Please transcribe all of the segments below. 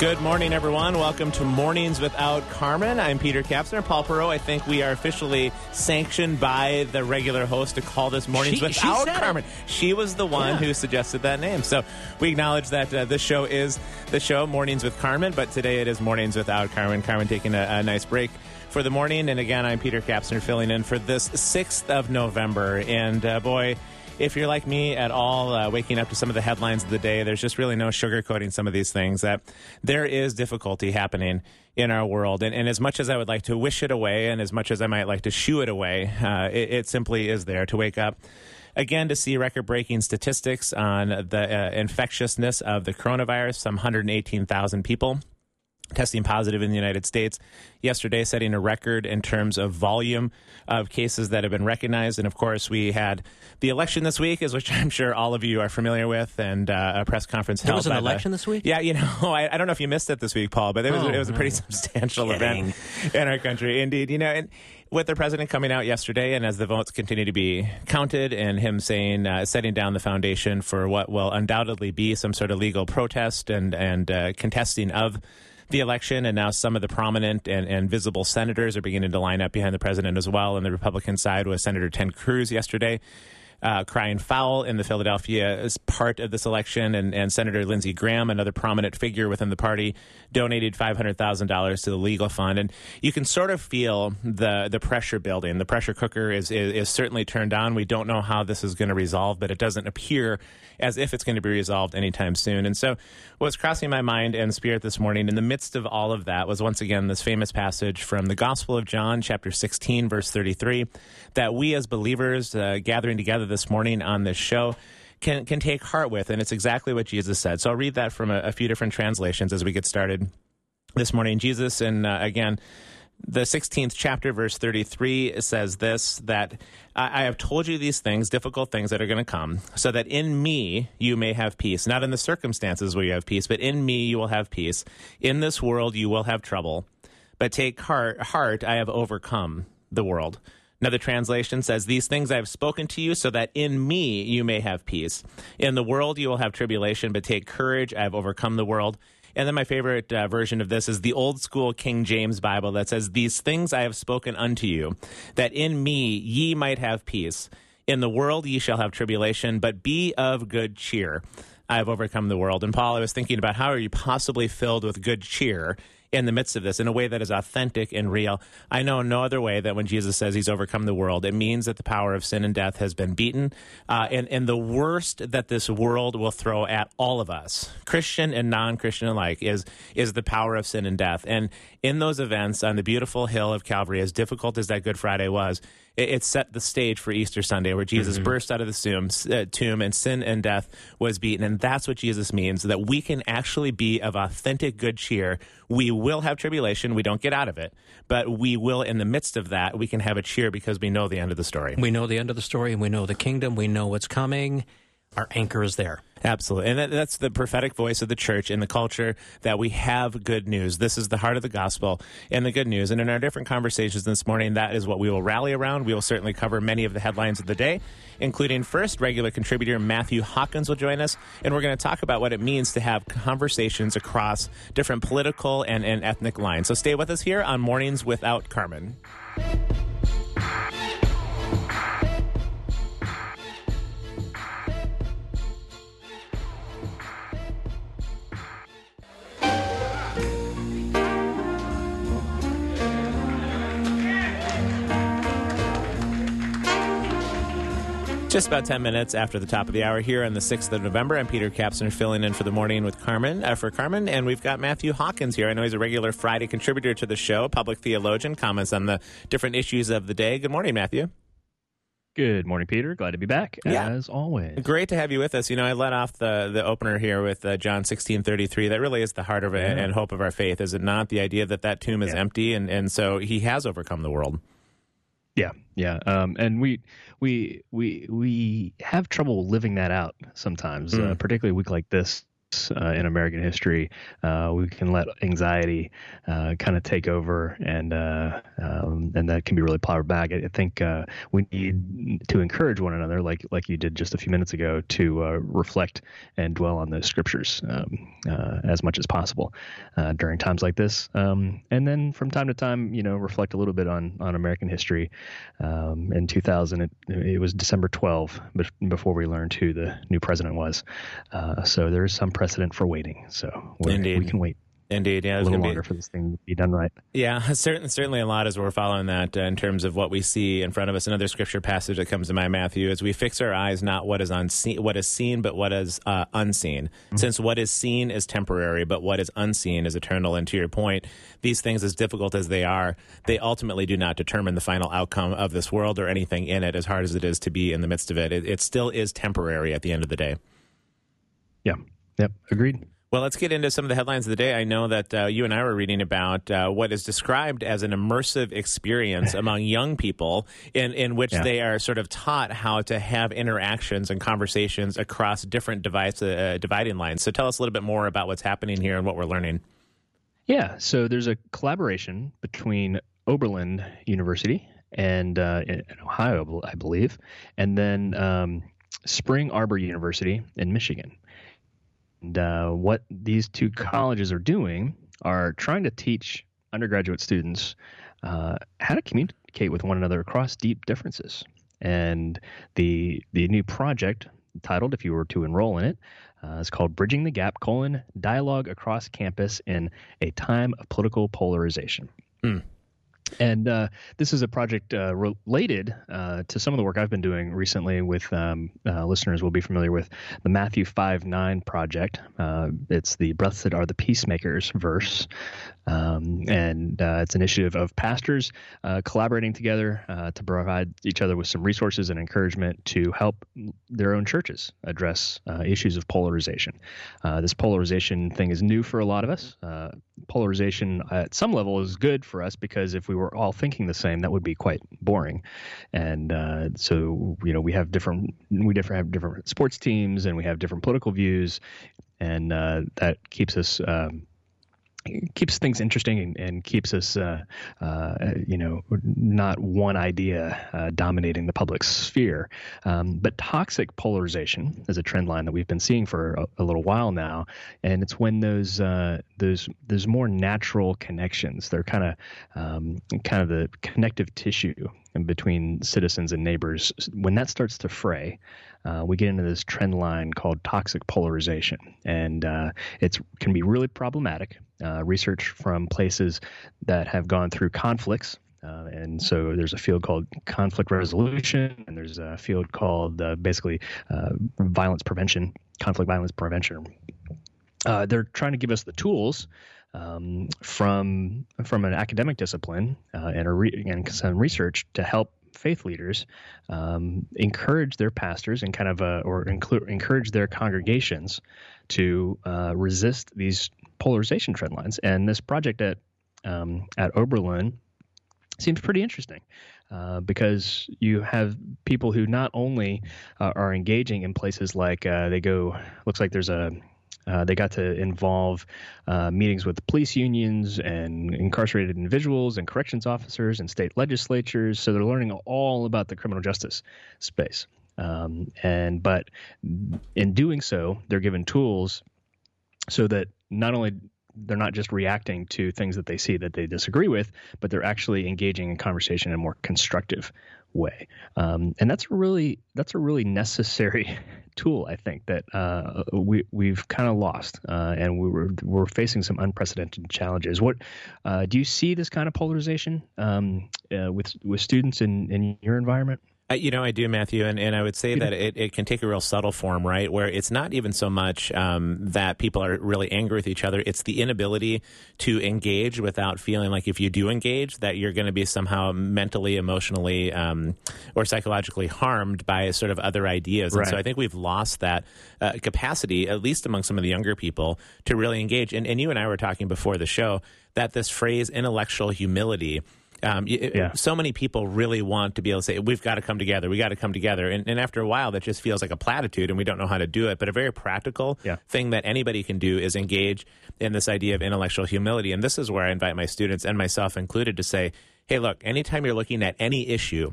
Good morning, everyone. Welcome to Mornings Without Carmen. I'm Peter Kapsner. Paul Perot, I think we are officially sanctioned by the regular host to call this Mornings She- she Without it. Carmen. She was the one Yeah. who suggested that name. So we acknowledge that uh, this show is the show Mornings with Carmen, but today it is Mornings Without Carmen. Carmen taking a, a nice break for the morning. And again, I'm Peter Kapsner filling in for this 6th of November. And uh, boy, if you're like me at all, uh, waking up to some of the headlines of the day, there's just really no sugarcoating some of these things. That there is difficulty happening in our world, and, and as much as I would like to wish it away, and as much as I might like to shoo it away, uh, it, it simply is there to wake up. Again, to see record breaking statistics on the uh, infectiousness of the coronavirus, some 118,000 people testing positive in the United States. Yesterday, setting a record in terms of volume of cases that have been recognized. And of course, we had the election this week, as which I'm sure all of you are familiar with, and uh, a press conference There held. was an by the- election this week? Yeah, you know, I, I don't know if you missed it this week, Paul, but it was Oh, it was a pretty substantial event in our country, indeed. You know, and with the president coming out yesterday, and as the votes continue to be counted, and him saying, uh, setting down the foundation for what will undoubtedly be some sort of legal protest and and uh, contesting of the election, and now some of the prominent and, and visible senators are beginning to line up behind the president as well. And the Republican side was Senator Ted Cruz yesterday. Uh, crying foul in the Philadelphia as part of this election, and, and Senator Lindsey Graham, another prominent figure within the party, donated five hundred thousand dollars to the legal fund, and you can sort of feel the the pressure building. The pressure cooker is is, is certainly turned on. We don't know how this is going to resolve, but it doesn't appear as if it's going to be resolved anytime soon. And so, what's crossing my mind and spirit this morning, in the midst of all of that, was once again this famous passage from the Gospel of John, chapter sixteen, verse thirty-three, that we as believers uh, gathering together this morning on this show can can take heart with, and it's exactly what Jesus said. So I'll read that from a, a few different translations as we get started this morning. Jesus, and uh, again, the 16th chapter, verse 33 says this that I, I have told you these things, difficult things that are going to come, so that in me you may have peace. Not in the circumstances where you have peace, but in me you will have peace. In this world you will have trouble, but take heart, heart I have overcome the world. Another translation says, These things I have spoken to you so that in me you may have peace. In the world you will have tribulation, but take courage. I have overcome the world. And then my favorite uh, version of this is the old school King James Bible that says, These things I have spoken unto you, that in me ye might have peace. In the world ye shall have tribulation, but be of good cheer. I have overcome the world. And Paul, I was thinking about how are you possibly filled with good cheer in the midst of this in a way that is authentic and real. I know no other way that when Jesus says he's overcome the world, it means that the power of sin and death has been beaten. Uh, and, and the worst that this world will throw at all of us, Christian and non Christian alike, is, is the power of sin and death. And in those events on the beautiful hill of Calvary, as difficult as that Good Friday was, it, it set the stage for Easter Sunday, where Jesus burst out of the tomb, uh, tomb, and sin and death was beaten. And that's what Jesus means that we can actually be of authentic good cheer. We will have tribulation. We don't get out of it, but we will, in the midst of that, we can have a cheer because we know the end of the story. We know the end of the story, and we know the kingdom. We know what's coming. Our anchor is there. Absolutely. And that, that's the prophetic voice of the church in the culture that we have good news. This is the heart of the gospel and the good news. And in our different conversations this morning, that is what we will rally around. We will certainly cover many of the headlines of the day, including first regular contributor Matthew Hawkins will join us. And we're going to talk about what it means to have conversations across different political and, and ethnic lines. So stay with us here on Mornings Without Carmen. Just about 10 minutes after the top of the hour here on the 6th of November. I'm Peter Kapsner filling in for the morning with Carmen, uh, for Carmen. And we've got Matthew Hawkins here. I know he's a regular Friday contributor to the show, public theologian, comments on the different issues of the day. Good morning, Matthew. Good morning, Peter. Glad to be back Yeah. as always. Great to have you with us. You know, I let off the, the opener here with uh, John 16:33. That really is the heart of it and hope of our faith, is it not? The idea that that tomb is Yeah. empty, and, and so he has overcome the world. Yeah, yeah. Um, and we we we we have trouble living that out sometimes, uh, particularly a week like this. Uh, in American history, uh, we can let anxiety uh, kind of take over, and uh, um, and that can be really powered back. I I think uh, we need to encourage one another, like like you did just a few minutes ago, to reflect and dwell on the scriptures um, as much as possible during times like this, um, and then from time to time, you know, reflect a little bit on on American history. Um, in 2000, it, it was December 12 bef- before we learned who the new president was. Uh, so there is some precedent for waiting. So we can wait Indeed, yeah, a little gonna be- for this thing to be done right. Yeah, certainly, certainly a lot as we're following that uh, in terms of what we see in front of us. Another scripture passage that comes to mind, Matthew, is we fix our eyes not what is unseen, what is seen, but what is uh, unseen. Since what is seen is temporary, but what is unseen is eternal. And to your point, these things, as difficult as they are, they ultimately do not determine the final outcome of this world or anything in it. As hard as it is to be in the midst of it, it, it still is temporary at the end of the day. Yeah. Yep. Agreed. Well, let's get into some of the headlines of the day. I know that uh, you and I were reading about uh, what is described as an immersive experience among young people, in, in which Yeah. they are sort of taught how to have interactions and conversations across different device, uh, dividing lines. So tell us a little bit more about what's happening here and what we're learning. Yeah, so there's a collaboration between Oberlin University and uh, in in Ohio, I believe, and then um, Spring Arbor University in Michigan. And uh, what these two colleges are doing are trying to teach undergraduate students uh, how to communicate with one another across deep differences. And the the new project titled, if you were to enroll in it, uh, is called "Bridging the Gap: colon, Dialogue Across Campus in a Time of Political Polarization." And uh, this is a project uh, related uh, to some of the work I've been doing recently with um, uh, listeners will be familiar with the Matthew 5 9 project. Uh, it's the Blessed are the Peacemakers verse. Um, and uh, it's an initiative of pastors collaborating together to provide each other with some resources and encouragement to help their own churches address issues of polarization. This polarization thing is new for a lot of us. Polarization at some level is good for us because if we were all thinking the same, that would be quite boring. And uh, so, you know, we have different we different have different sports teams and we have different political views, and uh, that keeps us. Um, keeps things interesting and, and keeps us, uh, uh, you know, not one idea uh, dominating the public sphere. Um, but toxic polarization is a trend line that we've been seeing for a, a little while now, and it's when those uh, those those more natural connections, they're kind of um, kind of the connective tissue between citizens and neighbors, when that starts to fray. Uh, we get into this trend line called toxic polarization, and uh, it can be really problematic. Uh, research from places that have gone through conflicts, uh, and so there's a field called conflict resolution, and there's a field called uh, basically uh, violence prevention, conflict violence prevention. They're trying to give us the tools um, from from an academic discipline uh, and, re- and some research to help faith leaders um, encourage their pastors and kind of uh, or inclu- encourage their congregations to uh, resist these polarization trend lines. And this project at um, at Oberlin seems pretty interesting. Uh, because you have people who not only uh, are engaging in places like uh, they go, looks like there's a uh, they got to involve uh, meetings with police unions and incarcerated individuals and corrections officers and state legislatures. So they're learning all about the criminal justice space. Um, and but in doing so, they're given tools so that not only they're not just reacting to things that they see that they disagree with, but they're actually engaging in conversation in a more constructive way. Um, and that's a really that's a really necessary tool, I think, that uh, we we've kind of lost, uh, and we were we're facing some unprecedented challenges. What uh, do you see this kind of polarization um, uh, with with students in in your environment? Uh, you know, I do, Matthew, and, and I would say that it, it can take a real subtle form, right? Where it's not even so much um, that people are really angry with each other, it's the inability to engage without feeling like if you do engage, that you're going to be somehow mentally, emotionally, um, or psychologically harmed by sort of other ideas. And so I think we've lost that uh, capacity, at least among some of the younger people, to really engage. And, and you and I were talking before the show that this phrase intellectual humility. Um, y- Yeah. So many people really want to be able to say, we've got to come together. We got to come together. And, and after a while, that just feels like a platitude and we don't know how to do it. But a very practical Yeah. thing that anybody can do is engage in this idea of intellectual humility. And this is where I invite my students and myself included to say, hey, look, anytime you're looking at any issue,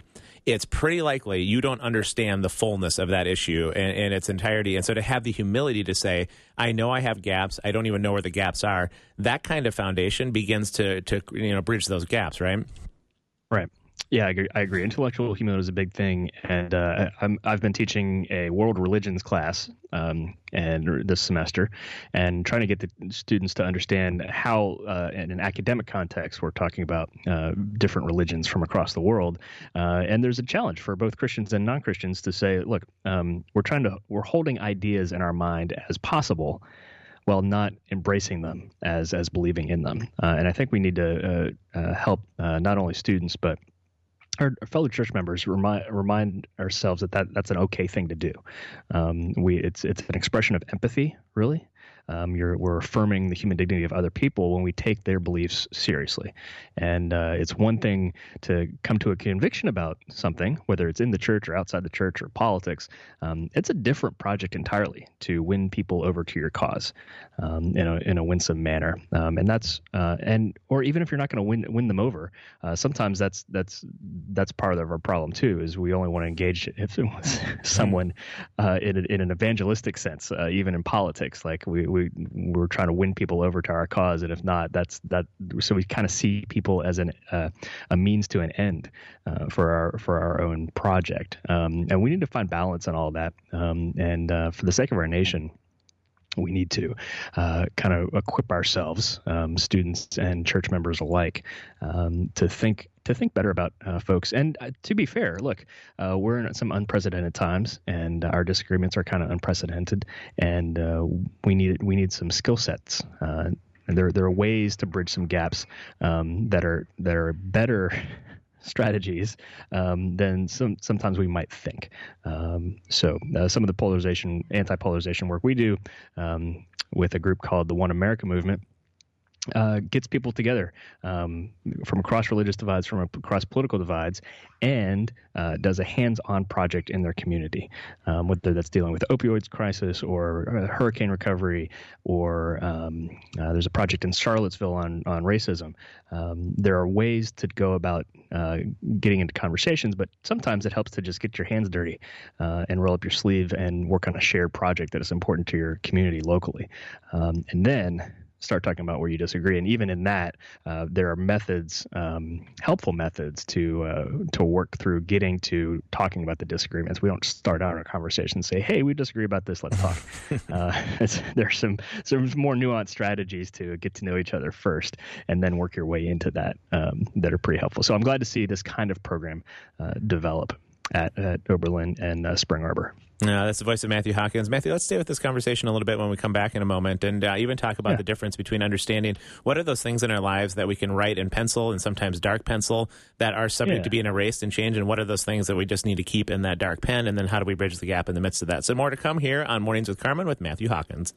it's pretty likely you don't understand the fullness of that issue in, in its entirety. And so to have the humility to say, I know I have gaps, I don't even know where the gaps are, that kind of foundation begins to, to you know, bridge those gaps, right? Right. Yeah, I agree. I agree. Intellectual humility is a big thing, and uh, I'm, I've been teaching a world religions class um, and this semester, and trying to get the students to understand how, uh, in an academic context, we're talking about uh, different religions from across the world, uh, and there's a challenge for both Christians and non-Christians to say, look, um, we're trying to we're holding ideas in our mind as possible while not embracing them as as believing in them. Uh, and I think we need to uh, uh, help uh, not only students but our fellow church members remind remind ourselves that, that that's an okay thing to do. Um, we it's it's an expression of empathy, really. Um, you're, we're affirming the human dignity of other people when we take their beliefs seriously. And uh, it's one thing to come to a conviction about something, whether it's in the church or outside the church or politics. Um, it's a different project entirely to win people over to your cause um, in, a, in a winsome manner. Um, and that's uh, and or even if you're not going to win win them over, uh, sometimes that's that's that's part of our problem too. Is we only want to engage if it was someone uh, in, a, in an evangelistic sense, uh, even in politics. Like we, we we're trying to win people over to our cause, and if not, that's that. So we kind of see people as an uh, a means to an end uh, for our for our own project, um, and we need to find balance in all that. Um, and uh, for the sake of our nation, we need to uh, kind of equip ourselves, um, students and church members alike, um, to think to think better about uh, folks. And uh, to be fair, look, uh, we're in some unprecedented times, and our disagreements are kind of unprecedented, and uh, we need we need some skill sets. Uh, and there there are ways to bridge some gaps um, that are that are better strategies um, than some sometimes we might think. Um, so uh, some of the polarization, anti-polarization work we do um, with a group called the One America Movement. Uh, gets people together um, from across religious divides, from across political divides, and uh, does a hands-on project in their community, um, whether that's dealing with opioids crisis or uh, hurricane recovery, or um, uh, there's a project in Charlottesville on on racism. Um, there are ways to go about uh, getting into conversations, but sometimes it helps to just get your hands dirty uh, and roll up your sleeve and work on a shared project that is important to your community locally, um, and then start talking about where you disagree. And even in that, uh, there are methods, um, helpful methods to uh, to work through getting to talking about the disagreements. We don't start out our conversation and say, "Hey, we disagree about this. Let's talk." uh, there's some some more nuanced strategies to get to know each other first, and then work your way into that um, that are pretty helpful. So I'm glad to see this kind of program uh, develop at, at Oberlin and uh, Spring Arbor. Uh, that's the voice of Matthew Hawkins. Matthew, let's stay with this conversation a little bit when we come back in a moment and uh, even talk about Yeah. the difference between understanding what are those things in our lives that we can write in pencil and sometimes dark pencil that are subject Yeah. to being erased and changed, and what are those things that we just need to keep in that dark pen, and then how do we bridge the gap in the midst of that? So, more to come here on Mornings with Carmen with Matthew Hawkins.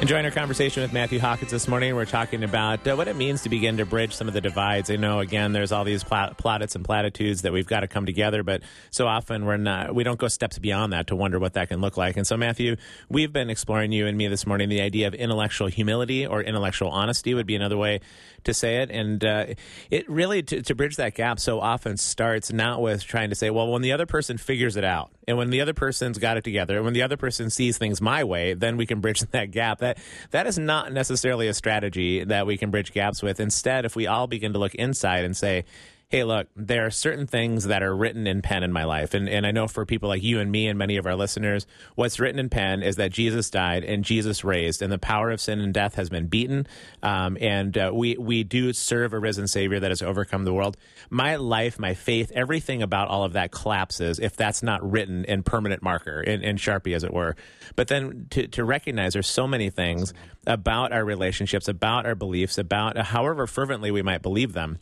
Enjoying our conversation with Matthew Hawkins this morning. We're talking about uh, what it means to begin to bridge some of the divides. I know, again, there's all these pla- plaudits and platitudes that we've got to come together, but so often we're not, we don't go steps beyond that to wonder what that can look like. And so, Matthew, we've been exploring you and me this morning the idea of intellectual humility or intellectual honesty would be another way to say it. And uh, it really, to, to bridge that gap, so often starts not with trying to say, well, when the other person figures it out, and when the other person's got it together, and when the other person sees things my way, then we can bridge that gap. That that is not necessarily a strategy that we can bridge gaps with. Instead, if we all begin to look inside and say, hey, look, there are certain things that are written in pen in my life. And, and I know for people like you and me and many of our listeners, what's written in pen is that Jesus died and Jesus raised, and the power of sin and death has been beaten. Um, and uh, we, we do serve a risen Savior that has overcome the world. My life, my faith, everything about all of that collapses if that's not written in permanent marker, in, in Sharpie, as it were. But then to, to recognize there's so many things about our relationships, about our beliefs, about however fervently we might believe them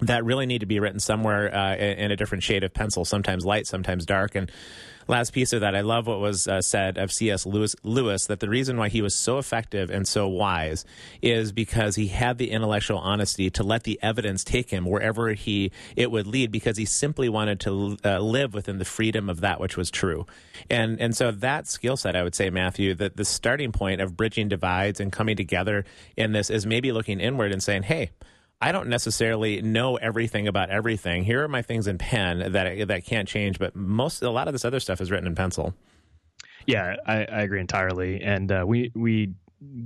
that really need to be written somewhere uh, in a different shade of pencil, sometimes light, sometimes dark. And last piece of that, I love what was uh, said of C.S. Lewis, Lewis that the reason why he was so effective and so wise is because he had the intellectual honesty to let the evidence take him wherever he it would lead, because he simply wanted to uh, live within the freedom of that which was true. And and so that skill set, I would say, Matthew, that the starting point of bridging divides and coming together in this is maybe looking inward and saying, hey. I don't necessarily know everything about everything. Here are my things in pen that that can't change, but most a lot of this other stuff is written in pencil. Yeah, I, I agree entirely, and uh, we we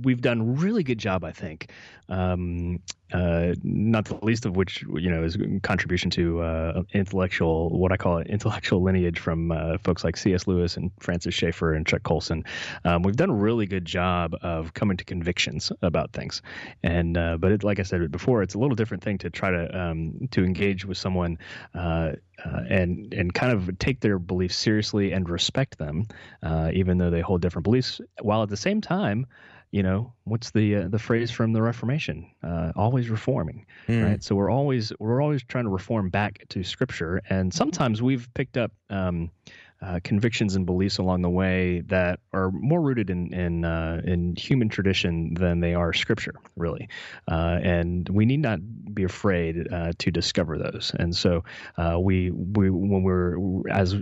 we've done really good job, I think. Um, uh, not the least of which, you know, is contribution to uh, intellectual, what I call intellectual lineage from uh, folks like C.S. Lewis and Francis Schaeffer and Chuck Colson. Um, we've done a really good job of coming to convictions about things, and uh, but it, like I said before, it's a little different thing to try to um, to engage with someone uh, uh, and and kind of take their beliefs seriously and respect them, uh, even though they hold different beliefs, while at the same time you know what's the uh, the phrase from the reformation? Uh, always reforming right? So we're always we're always trying to reform back to scripture. And sometimes we've picked up um, uh, convictions and beliefs along the way that are more rooted in in, uh, in human tradition than they are scripture, really. Uh, and we need not be afraid uh, to discover those. And so uh, we we when we're as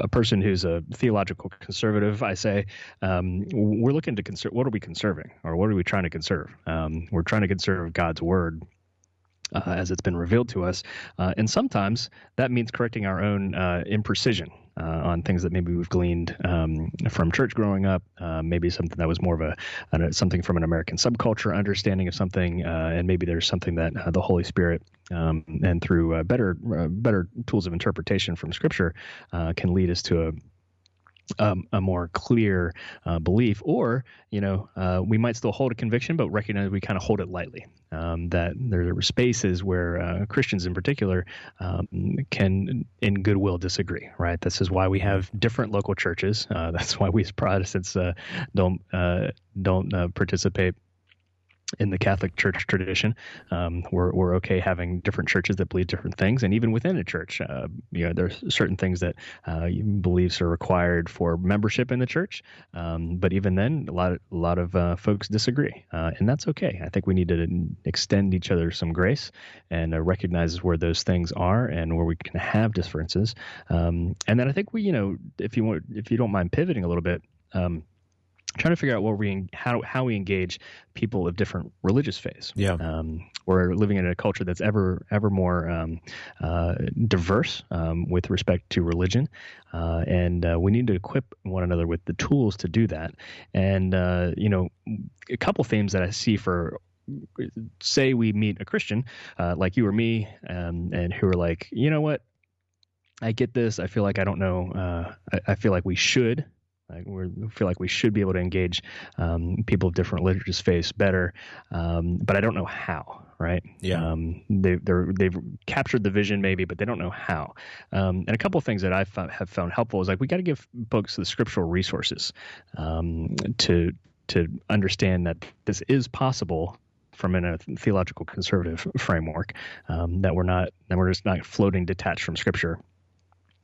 a person who's a theological conservative, I say um, we're looking to conserve. What are we conserving, or what are we trying to conserve? Um, we're trying to conserve God's word uh, as it's been revealed to us. Uh, and sometimes that means correcting our own uh, imprecision uh, on things that maybe we've gleaned um, from church growing up, uh, maybe something that was more of a, a something from an American subculture understanding of something, uh, and maybe there's something that the Holy Spirit um, and through better better tools of interpretation from Scripture can lead us to a um, a more clear uh, belief, or you know, uh, we might still hold a conviction, but recognize we kind of hold it lightly. Um, that there are spaces where uh, Christians, in particular, um, can, in goodwill, disagree. Right. This is why we have different local churches. Uh, that's why we as Protestants uh, don't uh, don't participate in the Catholic Church tradition, um, we're we're okay having different churches that believe different things, and even within a church, uh, you know, there's certain things that uh, beliefs are required for membership in the church. Um, but even then, a lot of, a lot of uh, folks disagree, uh, and that's okay. I think we need to extend each other some grace and uh, recognize where those things are and where we can have differences. Um, and then I think we, you know, if you want, if you don't mind pivoting a little bit. Um, trying to figure out what we how how we engage people of different religious faiths. Yeah, um, we're living in a culture that's ever ever more um, uh, diverse um, with respect to religion, uh, and uh, we need to equip one another with the tools to do that. And uh, you know, a couple themes that I see for say we meet a Christian uh, like you or me, um, and who are like, you know what. I get this. I feel like I don't know. Uh, I, I feel like we should like we feel like we should be able to engage um, people of different religious faiths better, um, but I don't know how. Right? Yeah. Um, they, they're they've captured the vision maybe, but they don't know how. Um, and a couple of things that I have found helpful is like we got to give folks the scriptural resources um, to to understand that this is possible from in a theological conservative framework. Um, that we're not that we're just not floating detached from Scripture.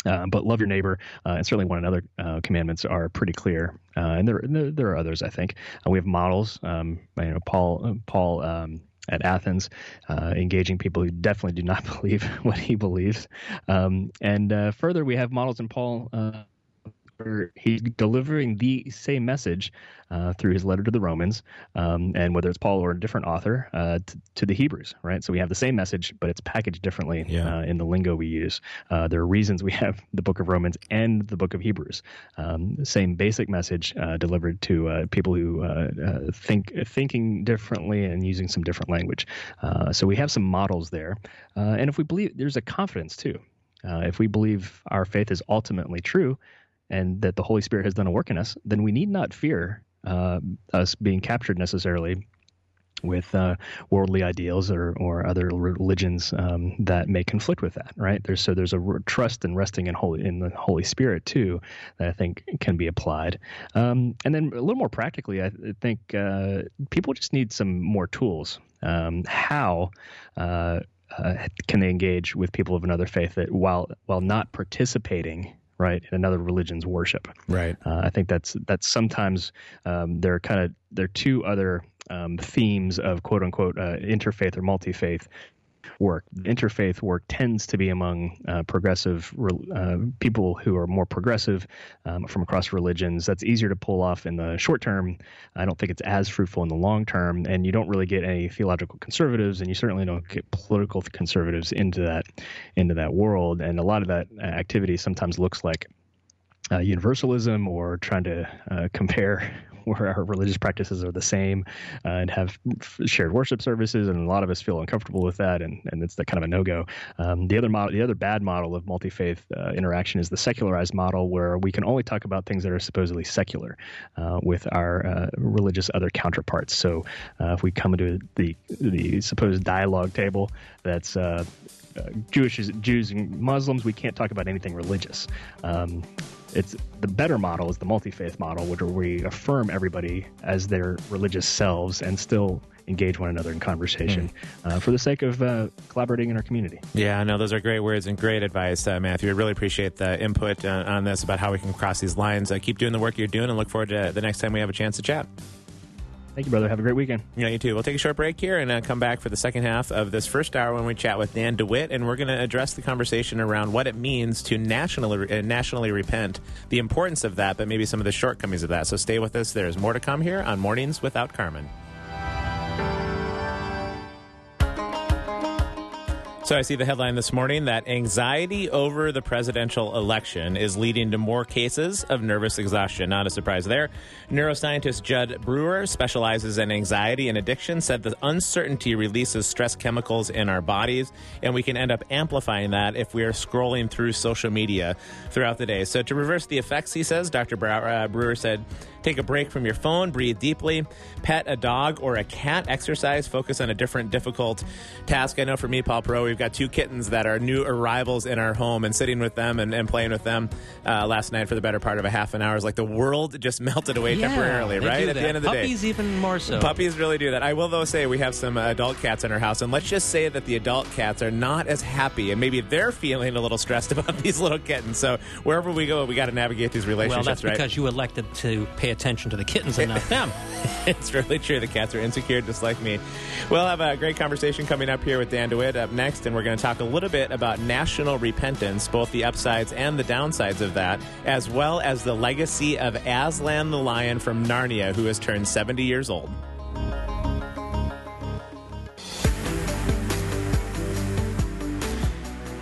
Uh, but love your neighbor uh, and certainly one another uh, commandments are pretty clear, uh, and there, there, are others. I think uh, we have models. Um, you know, Paul Paul um, at Athens, uh, engaging people who definitely do not believe what he believes, um, and further we have models in Paul he's delivering the same message uh, through his letter to the Romans, um, and whether it's Paul or a different author uh, t- to the Hebrews, right? So we have the same message, but it's packaged differently Yeah. uh, in the lingo we use. Uh, there are reasons we have the Book of Romans and the Book of Hebrews. Um, same basic message uh, delivered to uh, people who uh, uh, think thinking differently and using some different language. Uh, so we have some models there, uh, and if we believe, there's a confidence too. Uh, if we believe our faith is ultimately true and that the Holy Spirit has done a work in us, then we need not fear uh, us being captured necessarily with uh, worldly ideals or, or other religions um, that may conflict with that, right? There's so there's a trust and resting in holy in the Holy Spirit too that I think can be applied. Um, and then a little more practically, I think uh, people just need some more tools. Um, how uh, uh, can they engage with people of another faith that while while not participating right in another religion's worship Right. uh, I think that's that's sometimes um, there are kind of there are two other um, themes of quote unquote uh, interfaith or multi faith work. Interfaith work tends to be among uh, progressive re- uh, people who are more progressive um, from across religions. That's easier to pull off in the short term. I don't think it's as fruitful in the long term, and you don't really get any theological conservatives, and you certainly don't get political conservatives into that into that world. And a lot of that uh, activity sometimes looks like uh, universalism or trying to uh, compare where our religious practices are the same uh, and have shared worship services, and a lot of us feel uncomfortable with that, and, and it's the kind of a no go. Um, the other model, the other bad model of multi faith uh, interaction is the secularized model, where we can only talk about things that are supposedly secular uh, with our uh, religious other counterparts. So uh, if we come into the the supposed dialogue table that's uh, Jewish Jews and Muslims, we can't talk about anything religious. Um, it's the better model is the multi-faith model, where we affirm everybody as their religious selves and still engage one another in conversation uh, for the sake of uh, collaborating in our community. Yeah, no, those are great words and great advice, uh, Matthew. I really appreciate the input uh, on this about how we can cross these lines. Uh, keep doing the work you're doing and look forward to the next time we have a chance to chat. Thank you, brother. Have a great weekend. Yeah, you too. We'll take a short break here and uh, come back for the second half of this first hour when we chat with Dan DeWitt, and we're going to address the conversation around what it means to nationally uh, nationally repent, the importance of that, but maybe some of the shortcomings of that. So stay with us. There's more to come here on Mornings Without Carmen. So I see the headline this morning that anxiety over the presidential election is leading to more cases of nervous exhaustion. Not a surprise there. Neuroscientist Jud Brewer specializes in anxiety and addiction, said the uncertainty releases stress chemicals in our bodies, and we can end up amplifying that if we are scrolling through social media throughout the day. So to reverse the effects, he says, Dr. Uh, Brewer said, take a break from your phone, breathe deeply, pet a dog or a cat, exercise, focus on a different difficult task. I know for me, Paul Pro, we've got two kittens that are new arrivals in our home and sitting with them and, and playing with them uh, last night for the better part of a half an hour is like the world just melted away temporarily, right? At the end of the day. Puppies even more so. Puppies really do that. I will, though, say we have some adult cats in our house, and let's just say that the adult cats are not as happy, and maybe they're feeling a little stressed about these little kittens. So wherever we go, we got to navigate these relationships, well, that's right? because you elected to pay attention to the kittens and not them. it's really true. The cats are insecure, just like me. We'll have a great conversation coming up here with Dan DeWitt up next, and we're going to talk a little bit about national repentance, both the upsides and the downsides of that, as well as the legacy of Aslan the lion from Narnia, who has turned 70 years old.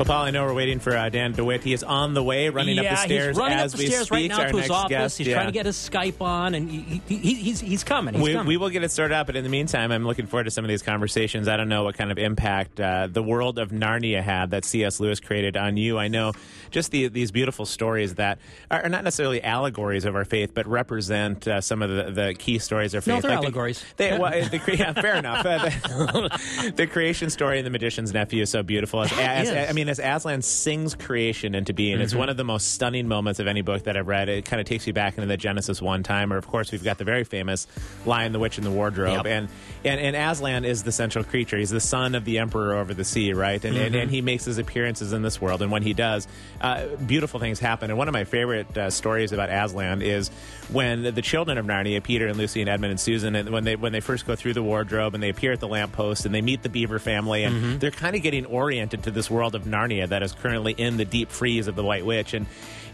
Well, Paul, I know we're waiting for uh, Dan DeWitt. He is on the way, running yeah, up the stairs he's running as up the we stairs speak. right now Our to his office. guest, he's yeah. trying to get his Skype on, and he, he, he, he's he's coming. He's we, coming. we will get it started up, but in the meantime, I'm looking forward to some of these conversations. I don't know what kind of impact uh, the world of Narnia had that C.S. Lewis created on you. I know just the, these beautiful stories that are not necessarily allegories of our faith, but represent uh, some of the, the key stories of faith. No, they're Like the- allegories. They, Yeah. well, the, yeah, fair enough. Uh, the, the creation story in The Magician's Nephew is so beautiful. As, as. I mean, as Aslan sings creation into being, it's Mm-hmm. one of the most stunning moments of any book that I've read. It kind of takes you back into the Genesis one time, or of course we've got the very famous Lion, the Witch, and the Wardrobe, Yep. and, and and Aslan is the central creature. He's the son of the Emperor over the sea, right? And and, Mm-hmm. and he makes his appearances in this world, and when he does, uh, beautiful things happen. And one of my favorite uh, stories about Aslan is when the children of Narnia, Peter and Lucy and Edmund and Susan, and when they when they first go through the wardrobe and they appear at the lamppost and they meet the Beaver family, and Mm-hmm. they're kind of getting oriented to this world of Narnia Narnia that is currently in the deep freeze of the White Witch, and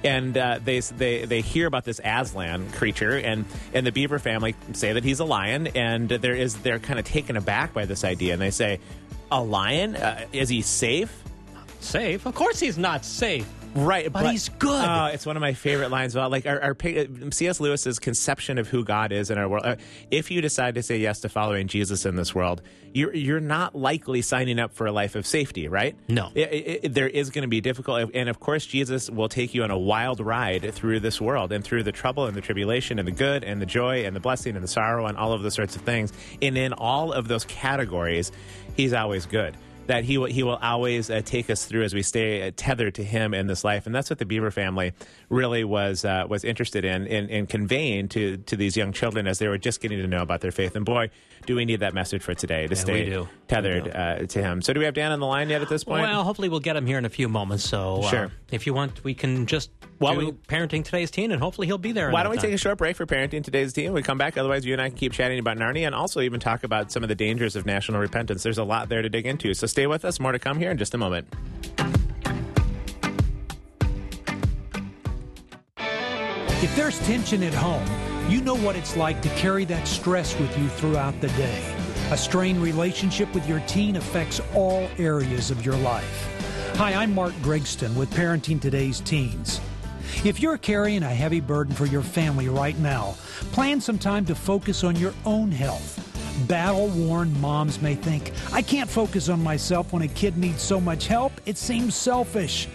and uh, they they they hear about this Aslan creature, and and the Beaver family say that he's a lion, and there is they're kind of taken aback by this idea, and they say, a lion uh, is he safe? Safe? Of course he's not safe. Right, But he's good. Uh, it's one of my favorite lines about like our, our C.S. Lewis's conception of who God is in our world. Uh, if you decide to say yes to following Jesus in this world, you're you're not likely signing up for a life of safety, right? No. It- it- it- there is going to be difficult, and of course, Jesus will take you on a wild ride through this world and through the trouble and the tribulation and the good and the joy and the blessing and the sorrow and all of those sorts of things. And in all of those categories, He's always good that he will he will always uh, take us through as we stay uh, tethered to him in this life, and that's what the Beaver family really was uh, was interested in, in in conveying to to these young children as they were just getting to know about their faith. And boy, do we need that message for today to Yeah, stay we do. tethered We do. Uh, to him. So, do we have Dan on the line yet at this point? Well, hopefully we'll get him here in a few moments. So, uh, Sure. if you want, we can just while do we- parenting today's teen, and hopefully he'll be there. Why don't we time. take a short break for parenting today's team? We come back. Otherwise, you and I can keep chatting about Narnia and also even talk about some of the dangers of national repentance. There's a lot there to dig into. So stay with us. More to come here in just a moment. If there's tension at home, you know what it's like to carry that stress with you throughout the day. A strained relationship with your teen affects all areas of your life. Hi, I'm Mark Gregston with Parenting Today's Teens. If you're carrying a heavy burden for your family right now, plan some time to focus on your own health. Battle worn moms may think, I can't focus on myself when a kid needs so much help, it seems selfish.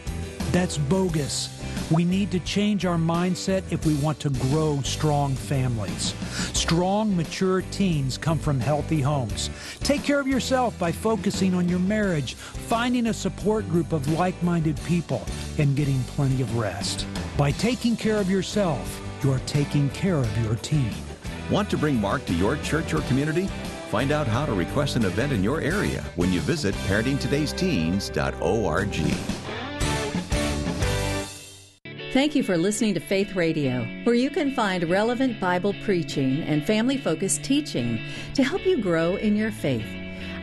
That's bogus. We need to change our mindset if we want to grow strong families. Strong, mature teens come from healthy homes. Take care of yourself by focusing on your marriage, finding a support group of like minded people, and getting plenty of rest. By taking care of yourself, you're taking care of your teen. Want to bring Mark to your church or community? Find out how to request an event in your area when you visit parentingtodaysteens.org. Thank you for listening to Faith Radio, where you can find relevant Bible preaching and family focused teaching to help you grow in your faith.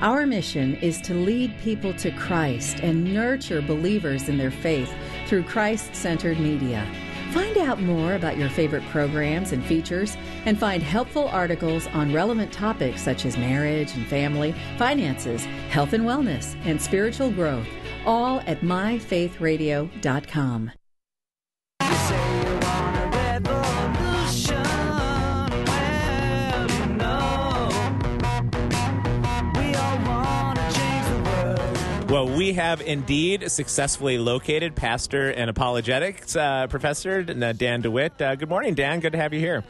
Our mission is to lead people to Christ and nurture believers in their faith through Christ centered media. Find out more about your favorite programs and features and find helpful articles on relevant topics such as marriage and family, finances, health and wellness, and spiritual growth, all at myfaithradio.com. Well, we have indeed successfully located pastor and apologetics uh, professor Dan DeWitt. Uh, good morning, Dan. Good to have you here.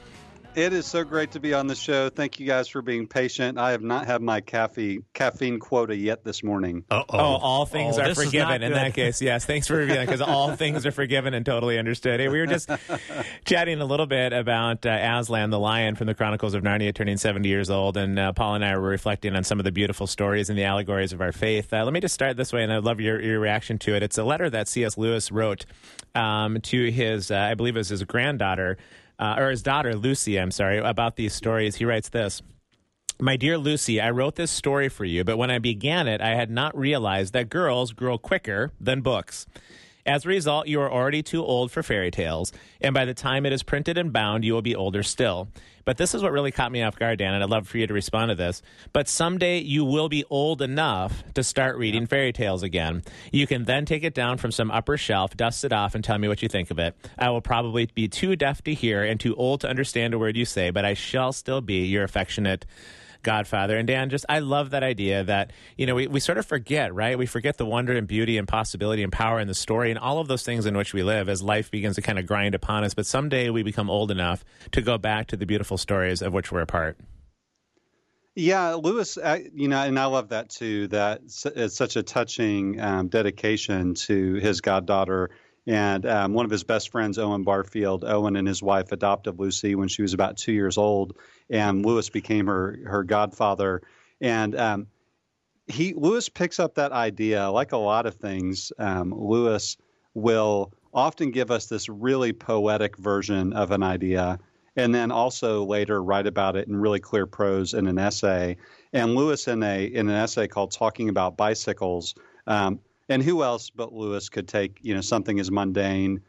It is so great to be on the show. Thank you guys for being patient. I have not had my caffeine caffeine quota yet this morning. Uh-oh. Oh, all things Oh, are forgiven in that case. Yes, thanks for revealing because all things are forgiven and totally understood. Hey, we were just chatting a little bit about uh, Aslan, the lion from the Chronicles of Narnia, turning 70 years old, and uh, Paul and I were reflecting on some of the beautiful stories and the allegories of our faith. Uh, let me just start this way, and I'd love your, your reaction to it. It's a letter that C.S. Lewis wrote um, to his, uh, I believe it was his granddaughter, uh, or his daughter, Lucy, I'm sorry, about these stories. He writes this. My dear Lucy, I wrote this story for you, but when I began it, I had not realized that girls grow quicker than books. As a result, you are already too old for fairy tales, and by the time it is printed and bound, you will be older still. But this is what really caught me off guard, Dan, and I'd love for you to respond to this. But someday you will be old enough to start reading fairy tales again. You can then take it down from some upper shelf, dust it off, and tell me what you think of it. I will probably be too deaf to hear and too old to understand a word you say, but I shall still be your affectionate Godfather. And Dan, just I love that idea that, you know, we, we sort of forget, right? We forget the wonder and beauty and possibility and power in the story and all of those things in which we live as life begins to kind of grind upon us. But someday we become old enough to go back to the beautiful stories of which we're a part. Yeah, Lewis, uh, you know, and I love that too. That it's such a touching um, dedication to his goddaughter. And um, one of his best friends, Owen Barfield, Owen and his wife adopted Lucy when she was about two years old, and Lewis became her her godfather. And um, he Lewis picks up that idea, like a lot of things. Um, Lewis will often give us this really poetic version of an idea, and then also later write about it in really clear prose in an essay. And Lewis, in a in an essay called "Talking About Bicycles," um, And who else but Lewis could take you know something as mundane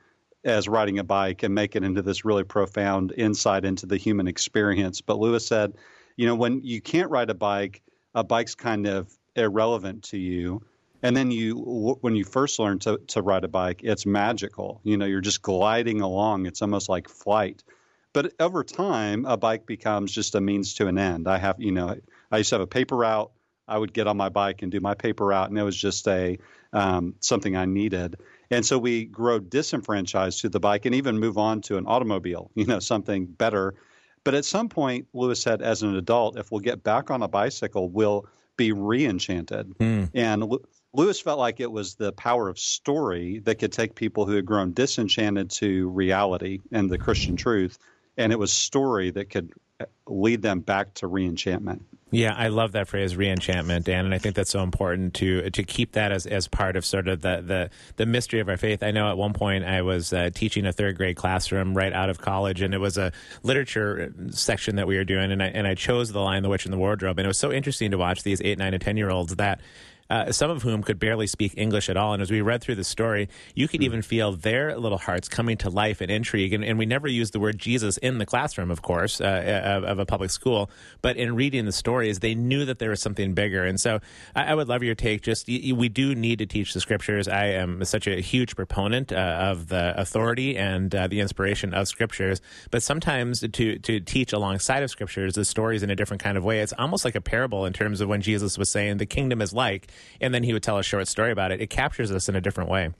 as riding a bike and make it into this really profound insight into the human experience? But Lewis said, you know, when you can't ride a bike, a bike's kind of irrelevant to you. And then you, when you first learn to, to ride a bike, it's magical. You know, you're just gliding along. It's almost like flight. But over time, a bike becomes just a means to an end. I have, you know, I used to have a paper route. I would get on my bike and do my paper route, and it was just a um, something I needed. And so we grow disenfranchised to the bike, and even move on to an automobile. You know, something better. But at some point, Lewis said, as an adult, if we'll get back on a bicycle, we'll be re-enchanted. And Lewis felt like it was the power of story that could take people who had grown disenchanted to reality and the Christian truth, and it was story that could uh, lead them back to re-enchantment. Yeah, I love that phrase "reenchantment," Dan, and I think that's so important to to keep that as, as part of sort of the, the the mystery of our faith. I know at one point I was uh, teaching a third grade classroom right out of college, and it was a literature section that we were doing, and I and I chose the Lion "The Witch in the Wardrobe," and it was so interesting to watch these eight, nine, and ten year olds that. Uh, some of whom could barely speak English at all. And as we read through the story, you could even feel their little hearts coming to life and intrigue. And, and we never used the word Jesus in the classroom, of course, uh, of, of a public school. But in reading the stories, they knew that there was something bigger. And so I, I would love your take. Just y- we do need to teach the scriptures. I am such a huge proponent uh, of the authority and uh, the inspiration of scriptures. But sometimes to to teach alongside of scriptures the stories in a different kind of way, it's almost like a parable in terms of when Jesus was saying the kingdom is like, and then he would tell a short story about it. It captures us in a different way.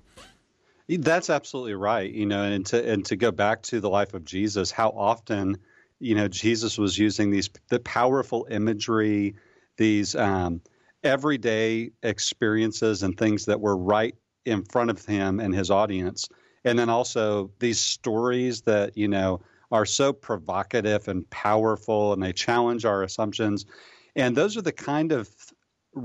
That's absolutely right. You know, and to and to go back to the life of Jesus, how often, you know, Jesus was using these the powerful imagery, these um, everyday experiences and things that were right in front of him and his audience, and then also these stories that you know are so provocative and powerful, and they challenge our assumptions, and those are the kind of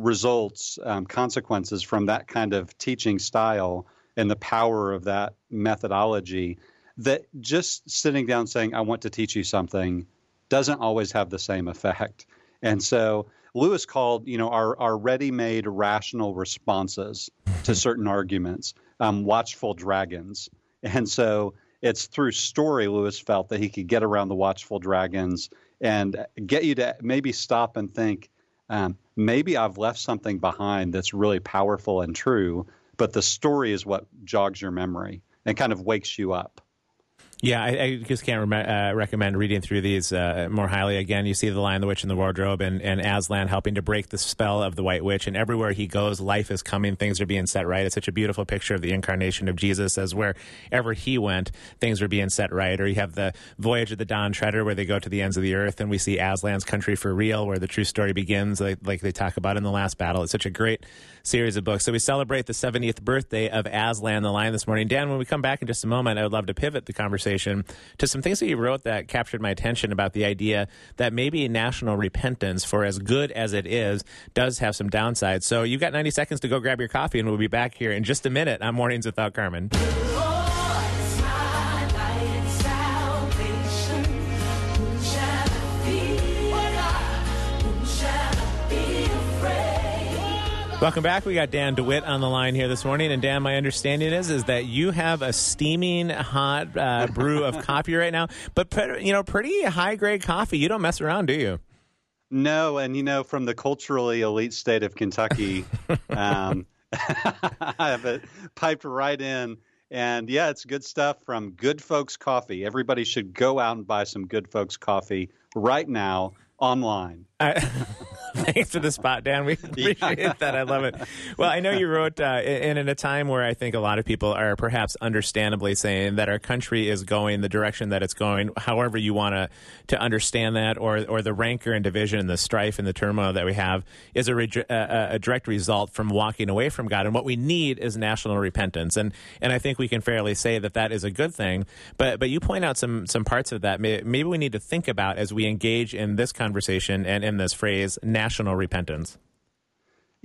results, um, consequences from that kind of teaching style and the power of that methodology that just sitting down saying, I want to teach you something doesn't always have the same effect. And so Lewis called, you know, our, our ready-made rational responses to certain arguments, um, watchful dragons. And so it's through story Lewis felt that he could get around the watchful dragons and get you to maybe stop and think, um, maybe I've left something behind that's really powerful and true, but the story is what jogs your memory and kind of wakes you up. Yeah, I, I just can't uh, recommend reading through these uh, more highly. Again, you see the Lion, the Witch, and the Wardrobe, and, and Aslan helping to break the spell of the White Witch. And everywhere he goes, life is coming, things are being set right. It's such a beautiful picture of the incarnation of Jesus as wherever he went, things were being set right. Or you have the Voyage of the Dawn Treader, where they go to the ends of the earth, and we see Aslan's country for real, where the true story begins, like, like they talk about in the last battle. It's such a great series of books. So we celebrate the 70th birthday of Aslan the Lion this morning. Dan, when we come back in just a moment, I would love to pivot the conversation to some things that you wrote that captured my attention about the idea that maybe national repentance, for as good as it is, does have some downsides. So you've got 90 seconds to go grab your coffee, and we'll be back here in just a minute on Mornings Without Carmen. Welcome back. We got Dan DeWitt on the line here this morning, and Dan, my understanding is is that you have a steaming hot uh, brew of coffee right now, but you know, pretty high grade coffee. You don't mess around, do you? No, and you know, from the culturally elite state of Kentucky, um, I have it piped right in. And yeah, it's good stuff from Good Folks Coffee. Everybody should go out and buy some Good Folks Coffee right now online. Thanks for the spot, Dan. We appreciate that. I love it. Well, I know you wrote, uh, and in a time where I think a lot of people are perhaps understandably saying that our country is going the direction that it's going, however you want to to understand that, or or the rancor and division and the strife and the turmoil that we have is a, re- a, a direct result from walking away from God. And what we need is national repentance. And and I think we can fairly say that that is a good thing. But but you point out some some parts of that maybe we need to think about as we engage in this conversation and in this phrase national repentance.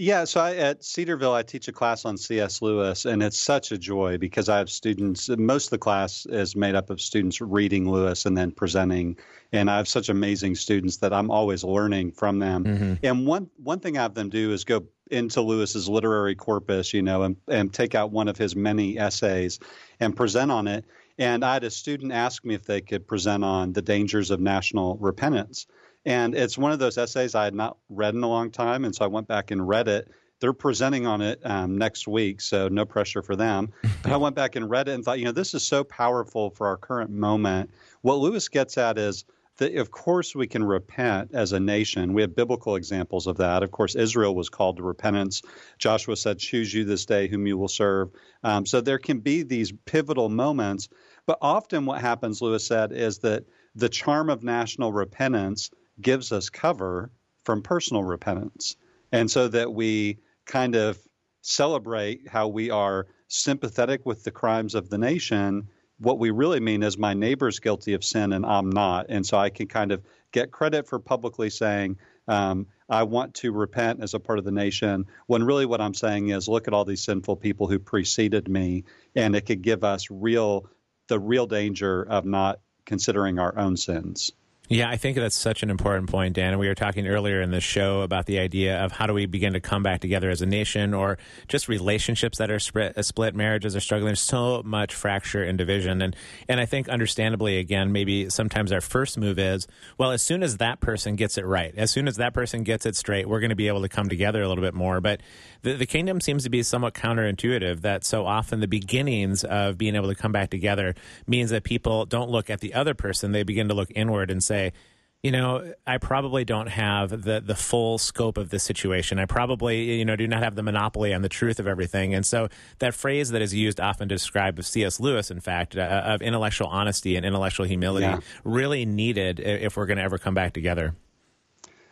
Yeah, so I, at Cedarville, I teach a class on C.S. Lewis, and it's such a joy because I have students. Most of the class is made up of students reading Lewis and then presenting, and I have such amazing students that I'm always learning from them. Mm-hmm. And one one thing I have them do is go into Lewis's literary corpus, you know, and, and take out one of his many essays and present on it. And I had a student ask me if they could present on the dangers of national repentance. And it's one of those essays I had not read in a long time. And so I went back and read it. They're presenting on it um, next week, so no pressure for them. But I went back and read it and thought, you know, this is so powerful for our current moment. What Lewis gets at is that, of course, we can repent as a nation. We have biblical examples of that. Of course, Israel was called to repentance. Joshua said, Choose you this day whom you will serve. Um, so there can be these pivotal moments. But often, what happens, Lewis said, is that the charm of national repentance gives us cover from personal repentance. And so that we kind of celebrate how we are sympathetic with the crimes of the nation. What we really mean is my neighbor's guilty of sin and I'm not. And so I can kind of get credit for publicly saying, um, I want to repent as a part of the nation, when really what I'm saying is look at all these sinful people who preceded me, and it could give us real the real danger of not considering our own sins. Yeah, I think that's such an important point, Dan. And we were talking earlier in the show about the idea of how do we begin to come back together as a nation or just relationships that are split, uh, split marriages are struggling. There's so much fracture and division. And, and I think understandably, again, maybe sometimes our first move is, well, as soon as that person gets it right, as soon as that person gets it straight, we're going to be able to come together a little bit more. But the, the kingdom seems to be somewhat counterintuitive that so often the beginnings of being able to come back together means that people don't look at the other person. They begin to look inward and say, you know, I probably don't have the the full scope of the situation. I probably, you know, do not have the monopoly on the truth of everything. And so that phrase that is used often to describe C.S. Lewis, in fact, uh, of intellectual honesty and intellectual humility, Yeah. really needed if we're going to ever come back together.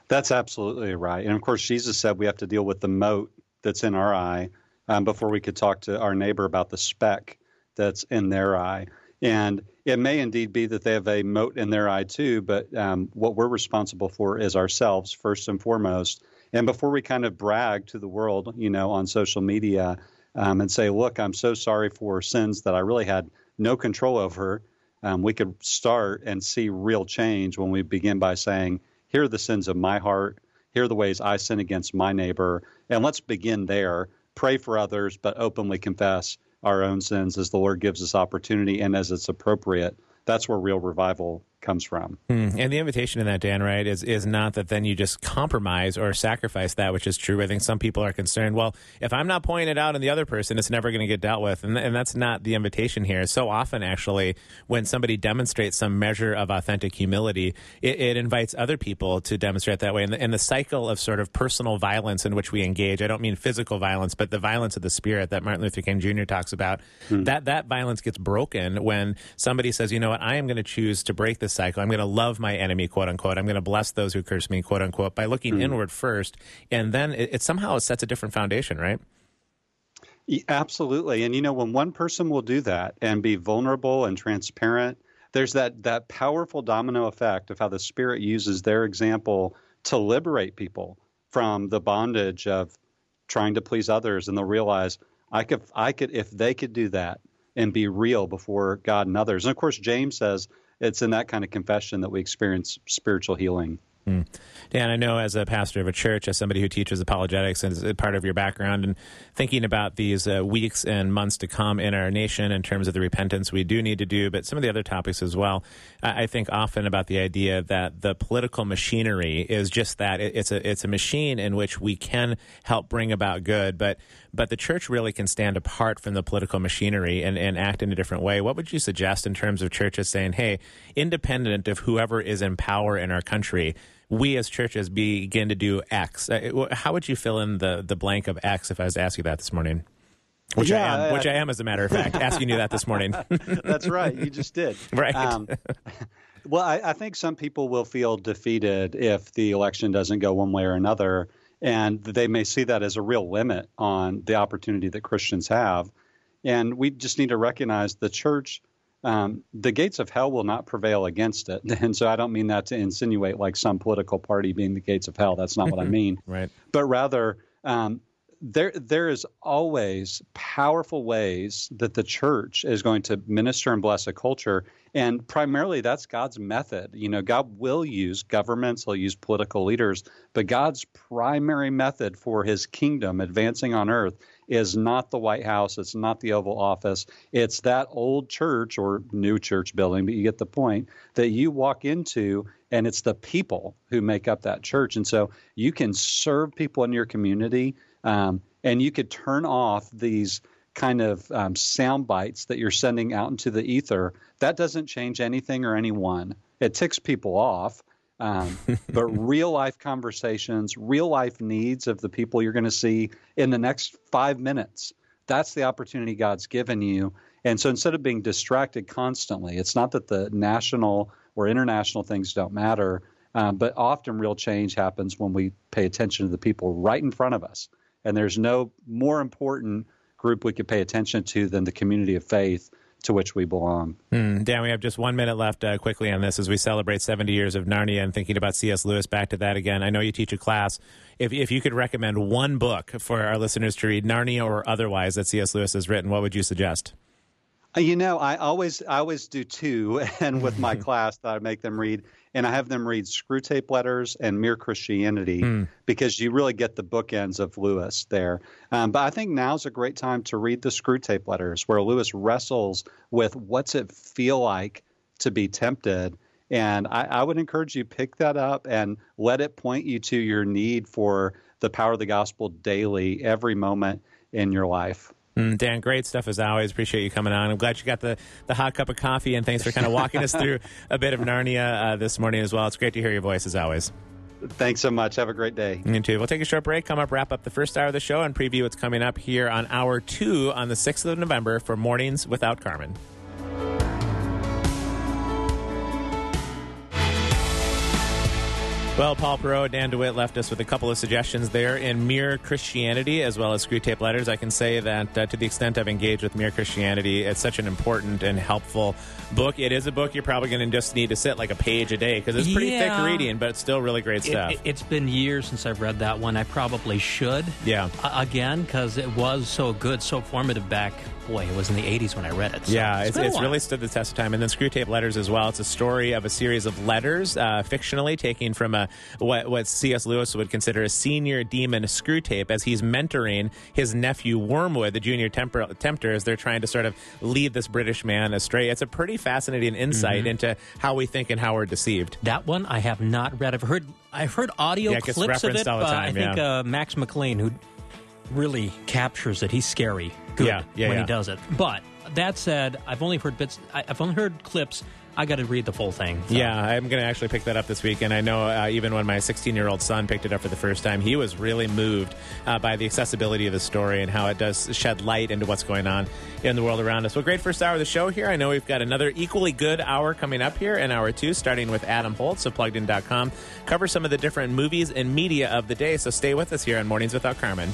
That's absolutely right. And of course, Jesus said we have to deal with the mote that's in our eye um, before we could talk to our neighbor about the speck that's in their eye. And it may indeed be that they have a mote in their eye too, but um, what we're responsible for is ourselves first and foremost. And before we kind of brag to the world, you know, on social media um, and say, look, I'm so sorry for sins that I really had no control over, um, we could start and see real change when we begin by saying, here are the sins of my heart. Here are the ways I sin against my neighbor. And let's begin there. Pray for others, but openly confess our own sins as the Lord gives us opportunity and as it's appropriate. That's where real revival comes from. Hmm. And the invitation in that, Dan, right, is is not that then you just compromise or sacrifice that which is true. I think some people are concerned. Well, if I'm not pointing it out in the other person, it's never going to get dealt with, and and that's not the invitation here. So often, actually, when somebody demonstrates some measure of authentic humility, it, it invites other people to demonstrate that way. And the, and the cycle of sort of personal violence in which we engage. I don't mean physical violence, but the violence of the spirit that Martin Luther King Jr. talks about. That that violence gets broken when somebody says, you know what, I am going to choose to break this cycle. I'm going to love my enemy, quote unquote. I'm going to bless those who curse me, quote unquote, by looking Hmm. inward first, and then it, it somehow sets a different foundation, right? Absolutely. And you know, when one person will do that and be vulnerable and transparent, there's that that powerful domino effect of how the spirit uses their example to liberate people from the bondage of trying to please others and they'll realize I could I could if they could do that and be real before God and others. And of course James says it's in that kind of confession that we experience spiritual healing. Dan, I know as a pastor of a church, as somebody who teaches apologetics and part of your background, and thinking about these uh, weeks and months to come in our nation in terms of the repentance we do need to do, but some of the other topics as well. I, I think often about the idea that the political machinery is just that it, it's a it's a machine in which we can help bring about good, but but the church really can stand apart from the political machinery and, and act in a different way. What would you suggest in terms of churches saying, hey, independent of whoever is in power in our country, we as churches begin to do X. Uh, How would you fill in the, the blank of X if I was to ask you that this morning? Which Yeah, I am, which I am, as a matter of fact, asking you that this morning. That's right. You just did. Right. Um, well, I, I think some people will feel defeated if the election doesn't go one way or another, and they may see that as a real limit on the opportunity that Christians have. And we just need to recognize the church. Um, the gates of hell will not prevail against it. And so I don't mean that to insinuate like some political party being the gates of hell. That's not what I mean. right. But rather, um, there there is always powerful ways that the church is going to minister and bless a culture and primarily that's God's method. You know, God will use governments, he'll use political leaders, but God's primary method for his kingdom advancing on earth is not the White House, it's not the Oval Office. It's that old church or new church building, but you get the point that you walk into and it's the people who make up that church. And so you can serve people in your community um, and you could turn off these kind of um, sound bites that you're sending out into the ether. That doesn't change anything or anyone. It ticks people off. Um, but real life conversations, real life needs of the people you're going to see in the next five minutes. That's the opportunity God's given you. And so instead of being distracted constantly, it's not that the national or international things don't matter, um, but often real change happens when we pay attention to the people right in front of us. And there's no more important group we could pay attention to than the community of faith to which we belong. Hmm. Dan, we have just one minute left uh, quickly on this as we celebrate 70 years of Narnia and thinking about C.S. Lewis. Back to that again. I know you teach a class. If, if you could recommend one book for our listeners to read, Narnia or otherwise, that C.S. Lewis has written, what would you suggest? Uh, You know, I always I always do two, and with my class, that I make them read, and I have them read Screwtape Letters and Mere Christianity Hmm. because you really get the bookends of Lewis there. Um, but I think now's a great time to read the Screwtape Letters, where Lewis wrestles with what's it feel like to be tempted. And I, I would encourage you pick that up and let it point you to your need for the power of the gospel daily, every moment in your life. Mm, Dan, great stuff as always. Appreciate you coming on. I'm glad you got the, the hot cup of coffee, and thanks for kind of walking us through a bit of Narnia uh, this morning as well. It's great to hear your voice as always. Thanks so much. Have a great day. You too. We'll take a short break, come up, wrap up the first hour of the show, and preview what's coming up here on hour two on the 6th of November for Mornings Without Carmen. Well, Paul Perot, Dan DeWitt left us with a couple of suggestions there in Mere Christianity as well as Screwtape Letters. I can say that uh, to the extent I've engaged with Mere Christianity, it's such an important and helpful book. It is a book you're probably going to just need to sit like a page a day because it's pretty Yeah. thick reading, but it's still really great It, stuff. it, has been years since I've read that one. I probably should. Yeah. Uh, again, because it was so good, so formative back. Boy, it was in the 80s when I read it. So yeah, it's, a it's really stood the test of time. And then Screwtape Letters as well. It's a story of a series of letters, uh, fictionally taking from a what, what C.S. Lewis would consider a senior demon Screwtape as he's mentoring his nephew Wormwood, the junior temper, tempter, as they're trying to sort of lead this British man astray. It's a pretty fascinating insight Mhm. into how we think and how we're deceived. That one I have not read. I've heard I've heard audio Yeah, clips of it. all the uh, time, I think yeah. uh, Max McLean, who really captures it. He's scary. Good Yeah, yeah, when he does it. But that said, I've only heard bits. I- I've only heard clips. I got to read the full thing. so. Yeah, I'm going to actually pick that up this week. And I know uh, even when my 16 year old son picked it up for the first time, he was really moved uh, by the accessibility of the story and how it does shed light into what's going on in the world around us. Well, great first hour of the show here. I know we've got another equally good hour coming up here in hour two, starting with Adam Holz of pluggedin.com. Cover some of the different movies and media of the day. So stay with us here on Mornings Without Carmen.